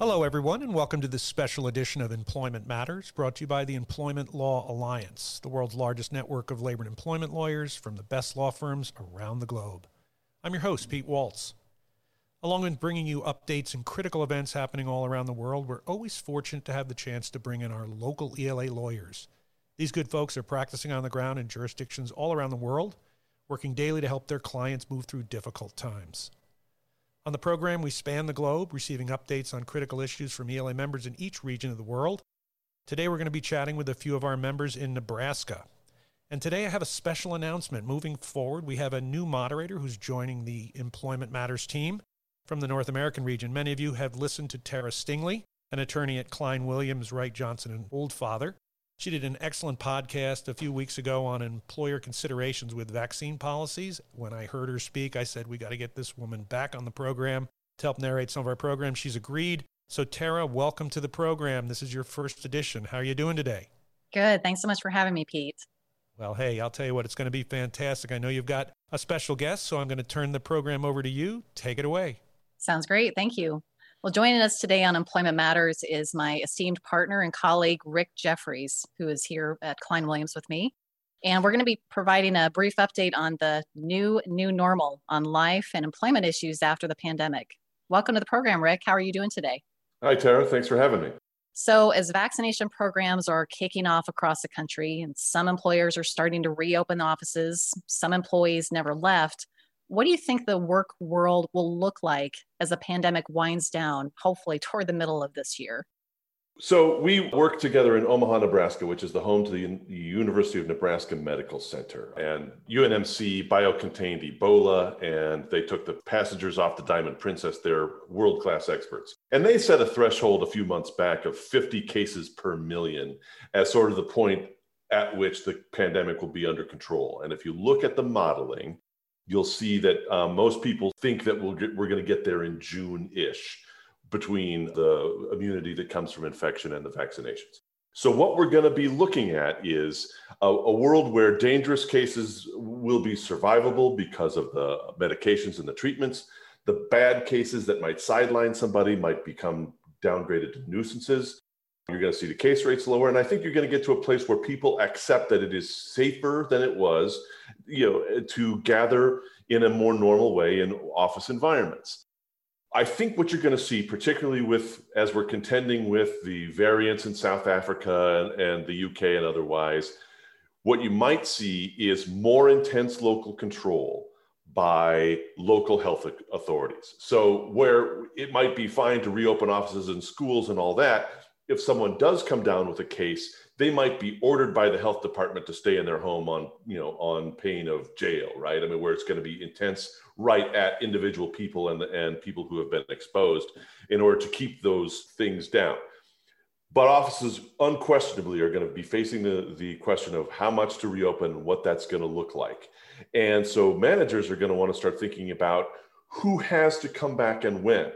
Hello, everyone, and welcome to this special edition of Employment Matters, brought to you by the Employment Law Alliance, the world's largest network of labor and employment lawyers from the best law firms around the globe. I'm your host, Pete Waltz. Along with bringing you updates and critical events happening all around the world, we're always fortunate to have the chance to bring in our local ELA lawyers. These good folks are practicing on the ground in jurisdictions all around the world, working daily to help their clients move through difficult times. On the program, we span the globe, receiving updates on critical issues from ELA members in each region of the world. Today, we're going to be chatting with a few of our members in Nebraska. And today, I have a special announcement. Moving forward, we have a new moderator who's joining the Employment Matters team from the North American region. Many of you have listened to Tara Stingley, an attorney at Cline Williams, Wright Johnson, and Oldfather. She did an excellent podcast a few weeks ago on employer considerations with vaccine policies. When I heard her speak, I said, We got to get this woman back on the program to help narrate some of our programs. She's agreed. So, Tara, welcome to the program. This is your first edition. How are you doing today? Good. Thanks so much for having me, Pete. Well, hey, I'll tell you what, it's going to be fantastic. I know you've got a special guest, so I'm going to turn the program over to you. Take it away. Sounds great. Thank you. Well, joining us today on Employment Matters is my esteemed partner and colleague, Rick Jeffries, who is here at Cline Williams with me. And we're going to be providing a brief update on the new new normal on life and employment issues after the pandemic. Welcome to the program, Rick. How are you doing today? Hi, Tara. Thanks for having me. So, as vaccination programs are kicking off across the country, and some employers are starting to reopen offices, some employees never left, what do you think the work world will look like as the pandemic winds down, hopefully toward the middle of this year? So we work together in Omaha, Nebraska, which is the home to the University of Nebraska Medical Center. And UNMC biocontained Ebola, and they took the passengers off the Diamond Princess. They're world class experts. And they set a threshold a few months back of 50 cases per million as sort of the point at which the pandemic will be under control. And if you look at the modeling, you'll see that um, most people think that we'll get, we're going to get there in June-ish between the immunity that comes from infection and the vaccinations. So what we're going to be looking at is a, a, world where dangerous cases will be survivable because of the medications and the treatments. The bad cases that might sideline somebody might become downgraded to nuisances. You're going to see the case rates lower. And I think you're going to get to a place where people accept that it is safer than it was, you know, to gather in a more normal way in office environments. I think what you're going to see, particularly with as we're contending with the variants in South Africa and, and the UK and otherwise, what you might see is more intense local control by local health authorities. So, where it might be fine to reopen offices and schools and all that, if someone does come down with a case, they might be ordered by the health department to stay in their home on, you know, on pain of jail, right? I mean, where it's going to be intense right at individual people and, and people who have been exposed in order to keep those things down. But offices unquestionably are going to be facing the, the question of how much to reopen what that's going to look like. And so managers are going to want to start thinking about who has to come back and when,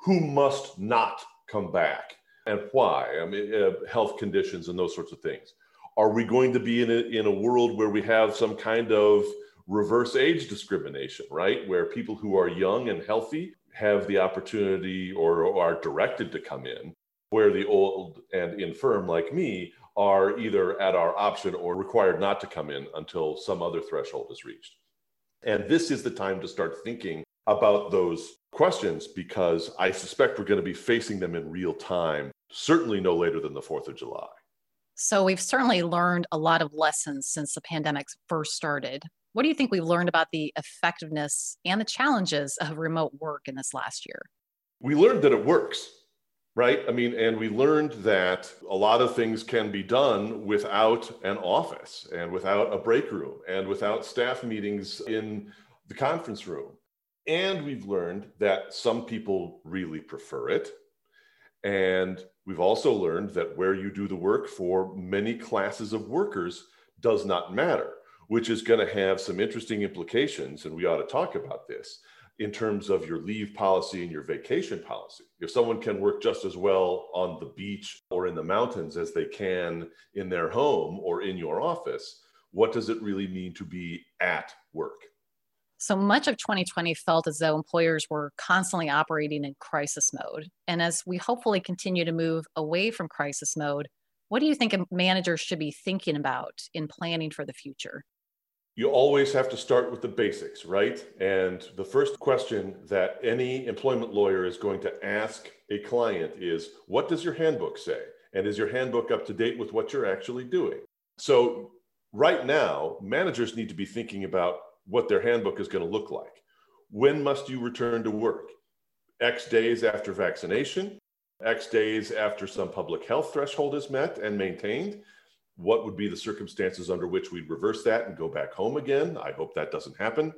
who must not come back and why? I mean, uh, health conditions and those sorts of things. Are we going to be in a, in a world where we have some kind of reverse age discrimination, right? Where people who are young and healthy have the opportunity or, or are directed to come in, where the old and infirm, like me, are either at our option or required not to come in until some other threshold is reached. And this is the time to start thinking about those questions because I suspect we're going to be facing them in real time certainly no later than the 4th of July. So we've certainly learned a lot of lessons since the pandemic first started. What do you think we've learned about the effectiveness and the challenges of remote work in this last year? We learned that it works, right? I mean, and we learned that a lot of things can be done without an office and without a break room and without staff meetings in the conference room. And we've learned that some people really prefer it and we've also learned that where you do the work for many classes of workers does not matter, which is going to have some interesting implications. And we ought to talk about this in terms of your leave policy and your vacation policy. If someone can work just as well on the beach or in the mountains as they can in their home or in your office, what does it really mean to be at work? So much of 2020 felt as though employers were constantly operating in crisis mode. And as we hopefully continue to move away from crisis mode, what do you think a managers should be thinking about in planning for the future? You always have to start with the basics, right? And the first question that any employment lawyer is going to ask a client is What does your handbook say? And is your handbook up to date with what you're actually doing? So, right now, managers need to be thinking about what their handbook is going to look like. When must you return to work? X days after vaccination, X days after some public health threshold is met and maintained. What would be the circumstances under which we'd reverse that and go back home again? I hope that doesn't happen.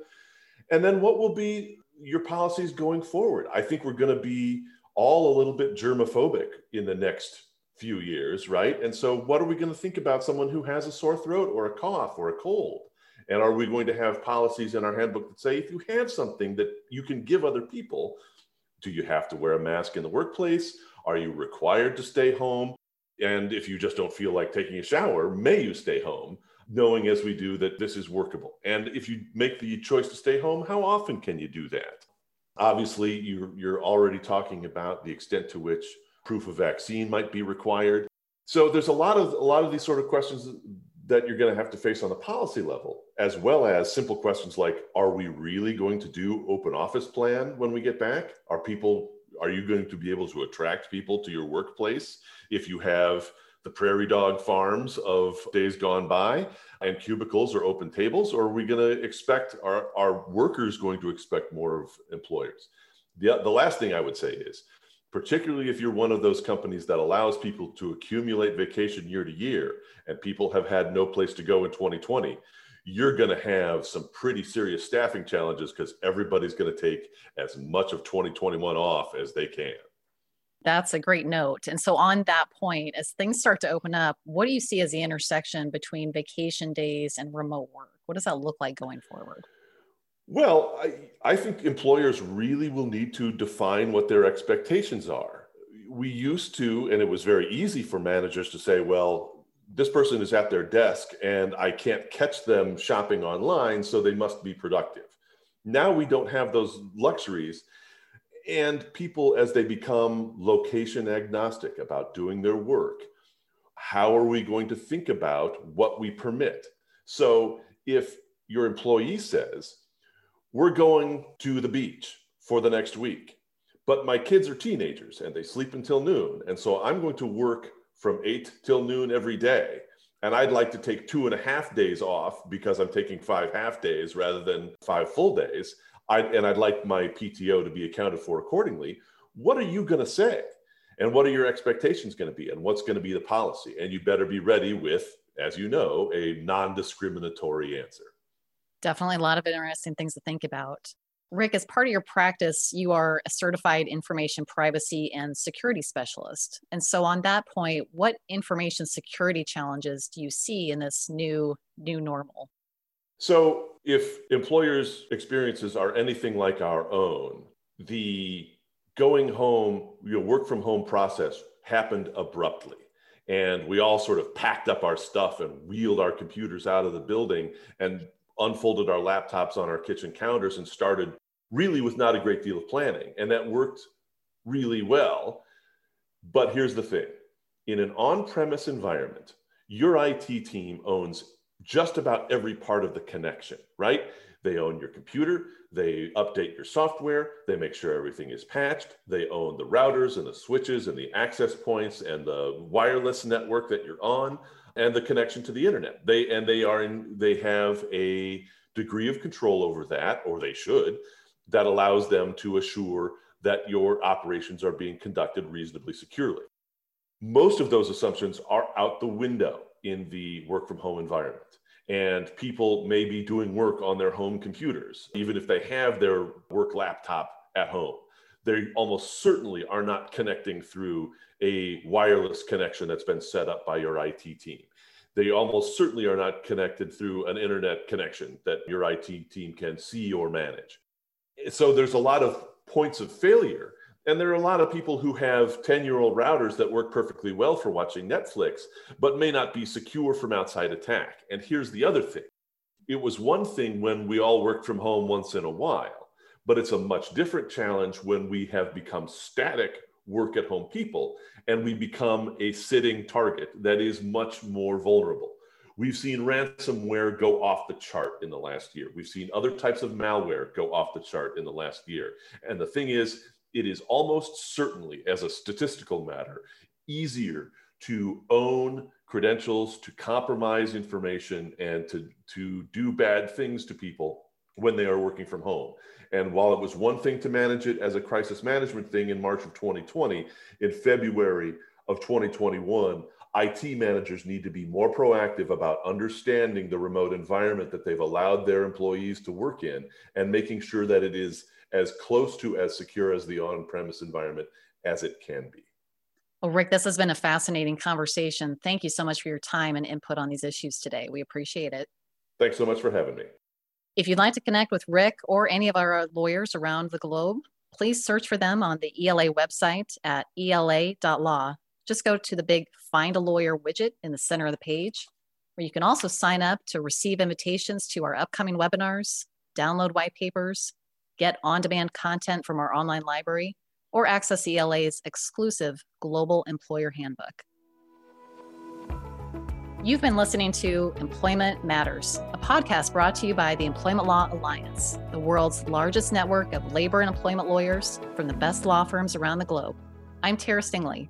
And then what will be your policies going forward? I think we're going to be all a little bit germophobic in the next few years, right? And so, what are we going to think about someone who has a sore throat or a cough or a cold? And are we going to have policies in our handbook that say if you have something that you can give other people, do you have to wear a mask in the workplace? Are you required to stay home? And if you just don't feel like taking a shower, may you stay home, knowing as we do that this is workable? And if you make the choice to stay home, how often can you do that? Obviously, you're, you're already talking about the extent to which proof of vaccine might be required. So there's a lot of a lot of these sort of questions that you're going to have to face on the policy level, as well as simple questions like Are we really going to do open office plan when we get back? Are people, are you going to be able to attract people to your workplace if you have the prairie dog farms of days gone by and cubicles or open tables? Or are we going to expect, are, are workers going to expect more of employers? The, the last thing I would say is, particularly if you're one of those companies that allows people to accumulate vacation year to year and people have had no place to go in 2020 you're going to have some pretty serious staffing challenges because everybody's going to take as much of 2021 off as they can that's a great note. And so, on that point, as things start to open up, what do you see as the intersection between vacation days and remote work? What does that look like going forward? Well, I, I think employers really will need to define what their expectations are. We used to, and it was very easy for managers to say, well, this person is at their desk and I can't catch them shopping online, so they must be productive. Now we don't have those luxuries. And people, as they become location agnostic about doing their work, how are we going to think about what we permit? So if your employee says, we're going to the beach for the next week. But my kids are teenagers and they sleep until noon. And so I'm going to work from eight till noon every day. And I'd like to take two and a half days off because I'm taking five half days rather than five full days. I, and I'd like my PTO to be accounted for accordingly. What are you going to say? And what are your expectations going to be? And what's going to be the policy? And you better be ready with, as you know, a non discriminatory answer. Definitely a lot of interesting things to think about. Rick, as part of your practice, you are a certified information privacy and security specialist. And so on that point, what information security challenges do you see in this new new normal? So, if employers' experiences are anything like our own, the going home, your work from home process happened abruptly. And we all sort of packed up our stuff and wheeled our computers out of the building. And unfolded our laptops on our kitchen counters and started really with not a great deal of planning. And that worked really well. But here's the thing in an on premise environment, your IT team owns just about every part of the connection, right? They own your computer, they update your software, they make sure everything is patched, they own the routers and the switches and the access points and the wireless network that you're on and the connection to the internet. They and they are in they have a degree of control over that, or they should, that allows them to assure that your operations are being conducted reasonably securely. Most of those assumptions are out the window in the work from home environment. And people may be doing work on their home computers, even if they have their work laptop at home. They almost certainly are not connecting through a wireless connection that's been set up by your IT team. They almost certainly are not connected through an internet connection that your IT team can see or manage. So there's a lot of points of failure. And there are a lot of people who have 10 year old routers that work perfectly well for watching Netflix, but may not be secure from outside attack. And here's the other thing it was one thing when we all worked from home once in a while, but it's a much different challenge when we have become static work at home people and we become a sitting target that is much more vulnerable. We've seen ransomware go off the chart in the last year. We've seen other types of malware go off the chart in the last year. And the thing is, it is almost certainly, as a statistical matter, easier to own credentials, to compromise information, and to, to do bad things to people when they are working from home. And while it was one thing to manage it as a crisis management thing in March of 2020, in February of 2021, IT managers need to be more proactive about understanding the remote environment that they've allowed their employees to work in and making sure that it is as close to as secure as the on premise environment as it can be. Well, Rick, this has been a fascinating conversation. Thank you so much for your time and input on these issues today. We appreciate it. Thanks so much for having me. If you'd like to connect with Rick or any of our lawyers around the globe, please search for them on the ELA website at ela.law. Just go to the big Find a Lawyer widget in the center of the page, where you can also sign up to receive invitations to our upcoming webinars, download white papers, get on demand content from our online library, or access ELA's exclusive Global Employer Handbook. You've been listening to Employment Matters, a podcast brought to you by the Employment Law Alliance, the world's largest network of labor and employment lawyers from the best law firms around the globe. I'm Tara Stingley.